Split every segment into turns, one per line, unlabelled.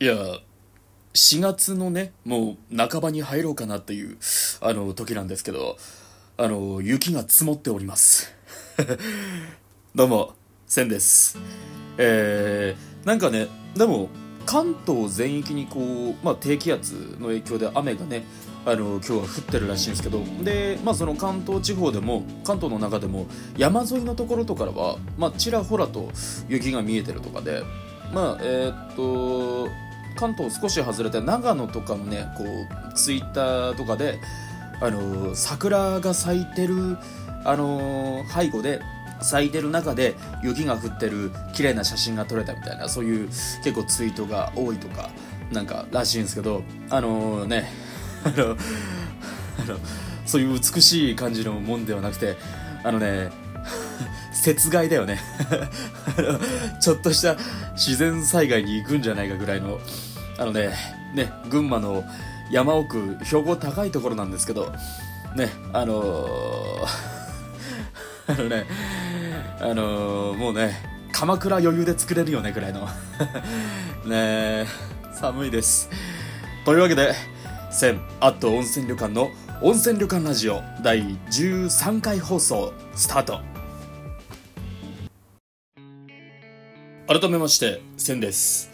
いや、4月のね、もう半ばに入ろうかなっていう、あの、時なんですけど、あの、雪が積もっております。どうも、せんです。えー、なんかね、でも、関東全域にこう、まあ、低気圧の影響で雨がね、あの今日は降ってるらしいんですけどで、まあ、その関東地方でも関東の中でも山沿いのところとかは、まあ、ちらほらと雪が見えてるとかでまあえー、っと関東少し外れて長野とかのねこうツイッターとかであの桜が咲いてるあの背後で咲いてる中で雪が降ってる綺麗な写真が撮れたみたいなそういう結構ツイートが多いとかなんからしいんですけどあのね あのあのそういう美しい感じのもんではなくてあのね 雪害だよね。ちょっとした自然災害に行くんじゃないかぐらいのあのねね群馬の山奥標高高いところなんですけどねあのー、あのねあのー、もうね鎌倉余裕で作れるよねぐらいの。ね寒いです。というわけで千アット温泉旅館の温泉旅館ラジオ第13回放送スタート。改めまして千です。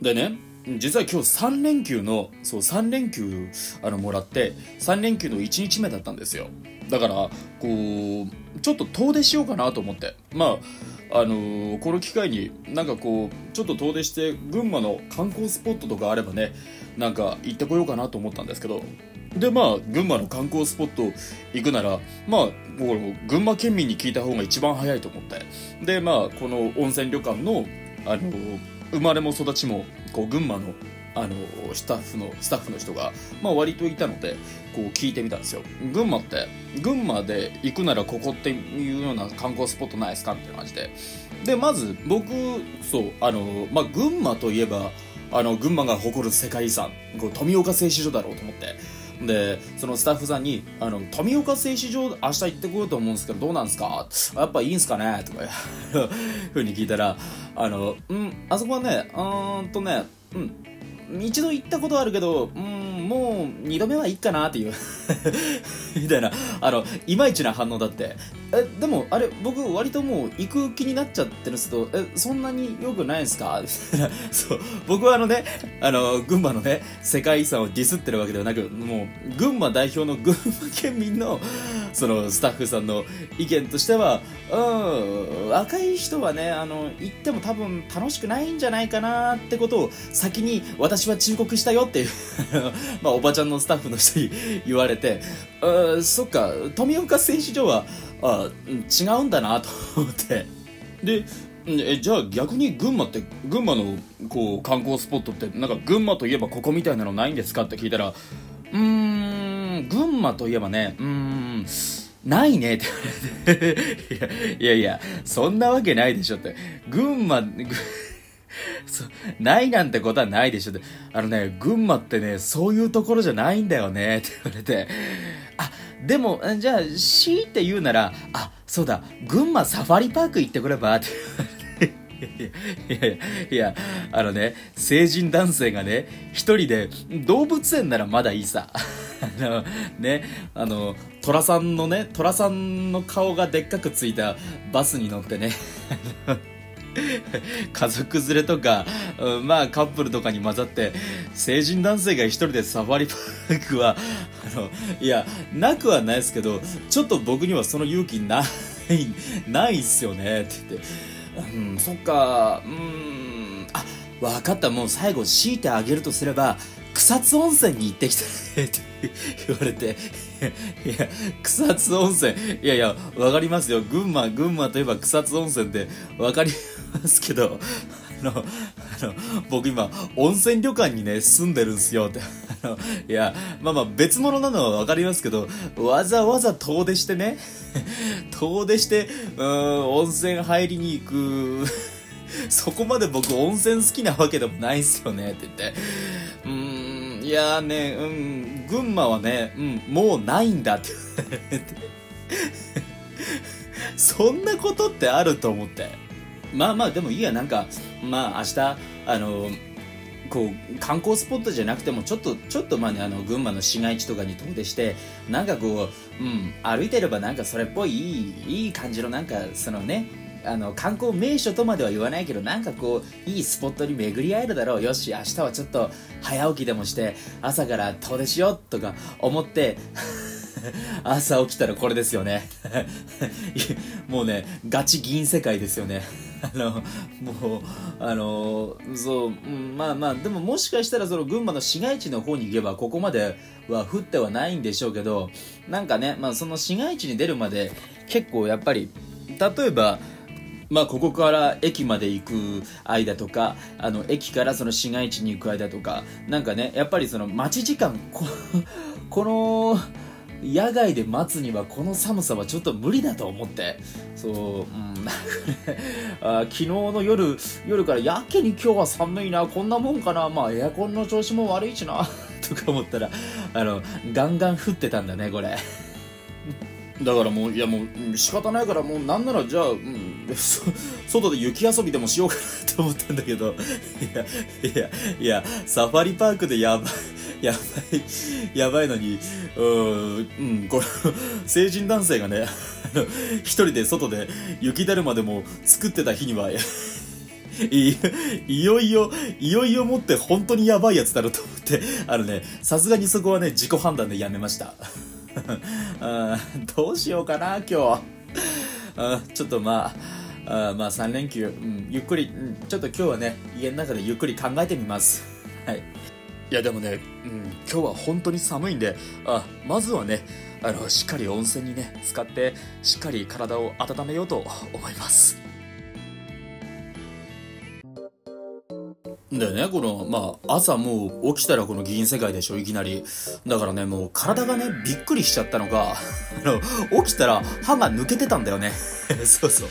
でね実は今日3連休のそう3連休あのもらって3連休の1日目だったんですよ。だからこうちょっと遠出しようかなと思って。まああのー、この機会になんかこうちょっと遠出して群馬の観光スポットとかあればねなんか行ってこようかなと思ったんですけど。でまあ群馬の観光スポット行くならまあこの群馬県民に聞いた方が一番早いと思って。でまあこの温泉旅館のあの生まれも育ちもこう群馬のあのスタッフのスタッフの人が、まあ、割といたのでこう聞いてみたんですよ。群馬って群馬で行くならここっていうような観光スポットないですかみたいな感じで。でまず僕そうあの、まあ、群馬といえばあの群馬が誇る世界遺産こう富岡製糸場だろうと思って。でそのスタッフさんに「あの富岡製糸場明日行ってこようと思うんですけどどうなんですか?」やっぱいいんすかね?」とかふうに聞いたら「あのうんあそこはねうんとねうん一度行ったことあるけどうんもう二度目はいいかなっていう みたいなあのいまいちな反応だってえでもあれ僕割ともう行く気になっちゃってるんですけどえそんなに良くないんすか？そう僕はあのねあの群馬のね世界遺産をディスってるわけではなくもう群馬代表の群馬県民のそのスタッフさんの意見としてはうん若い人はねあの行っても多分楽しくないんじゃないかなってことを先に私は忠告したよっていう まあ、おばちゃんのスタッフの人に言われて、あそっか、富岡製糸場はあ違うんだなと思って。で、えじゃあ逆に群馬って群馬のこう観光スポットってなんか群馬といえばここみたいなのないんですかって聞いたらうーん群馬といえばねうーんないねって言われて いやいやそんなわけないでしょって群馬 そないなんてことはないでしょって。あのね、群馬ってね、そういうところじゃないんだよね、って言われて。でも、じゃあ、強いて言うなら、あ、そうだ、群馬サファリパーク行ってくれば、って。いやいや、いや、あのね、成人男性がね、一人で、動物園ならまだいいさ。あの、ね、あの、虎さんのね、虎さんの顔がでっかくついたバスに乗ってね、家族連れとか、うん、まあカップルとかに混ざって成人男性が一人でサファリパークはあのいやなくはないですけどちょっと僕にはその勇気ないないっすよねって言って。うんそっかうんあ分かった。もう最後強いてあげるとすれば草津温泉に行ってきてって言われて。いや草津温泉。いやいや分かりますよ。群馬群馬といえば草津温泉って分かりますけどあのあの僕今温泉旅館にね住んでるんすよって。あのいやまあまあ別物なのは分かりますけどわざわざ遠出してね遠出してうん温泉入りに行く。そこまで僕温泉好きなわけでもないんすよねって言って。いやねうん群馬はね、うん、もうないんだって。そんなことってあると思って。まあまあでもいいやなんかまあ明日あのこう観光スポットじゃなくてもちょっとちょっとまあねあの群馬の市街地とかに遠出してなんかこう、うん、歩いてればなんかそれっぽいいい感じのなんかそのねあの観光名所とまでは言わないけどなんかこういいスポットに巡り合えるだろう。よし明日はちょっと早起きでもして朝から遠出しようとか思って 朝起きたらこれですよね。もうねガチ銀世界ですよね。あのもうあのそう、まあまあでももしかしたらその群馬の市街地の方に行けばここまでは降ってはないんでしょうけどなんかね、まあ、その市街地に出るまで結構やっぱり例えばまあ、ここから駅まで行く間とかあの駅からその市街地に行く間とかなんかねやっぱりその待ち時間こ この野外で待つにはこの寒さはちょっと無理だと思って。そう、うん、あ昨日の夜夜からやけに今日は寒いな。こんなもんかな。まあエアコンの調子も悪いしな。とか思ったらあのガンガン降ってたんだねこれ。だからもういやもう仕方ないからもうなんならじゃあ、うん、外で雪遊びでもしようかなと思ったんだけどいやいやいやサファリパークでやばいやばい、やばいのに、うん、うん、これ、成人男性がね、一人で外で雪だるまでも作ってた日には、いいよいよ、いよいよもって本当にやばいやつだろうと思って、あのね、さすがにそこはね、自己判断でやめました。どうしようかな、今日。ちょっとまあ、あまあ3連休、うん、ゆっくり、うん、ちょっと今日はね、家の中でゆっくり考えてみます。はい。いやでもね、うん、今日は本当に寒いんで、あまずはね、あの、しっかり温泉にね、使って、しっかり体を温めようと思います。でね、この、まあ、朝もう起きたらこの銀世界でしょ、いきなり。だからね、もう体がね、びっくりしちゃったのが、あの、起きたら歯が抜けてたんだよね。そうそう。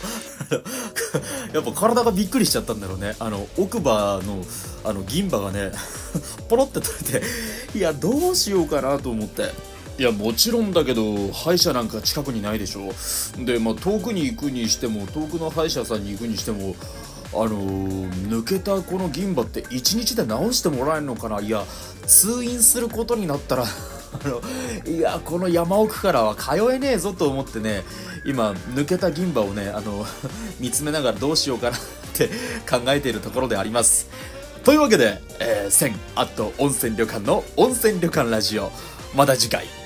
やっぱ体がびっくりしちゃったんだろうね。あの、奥歯の、あの、銀歯がね、ポロって取れて、いや、どうしようかなと思って。いやもちろんだけど歯医者なんか近くにないでしょ。でまあ遠くに行くにしても遠くの歯医者さんに行くにしてもあのー、抜けたこの銀歯って1日で治してもらえるのかな。いや通院することになったら あのいやこの山奥からは通えねえぞと思ってね今抜けた銀歯をねあの 見つめながらどうしようかなって 考えているところであります。というわけで、えー、1000アット温泉旅館の温泉旅館ラジオ。また次回。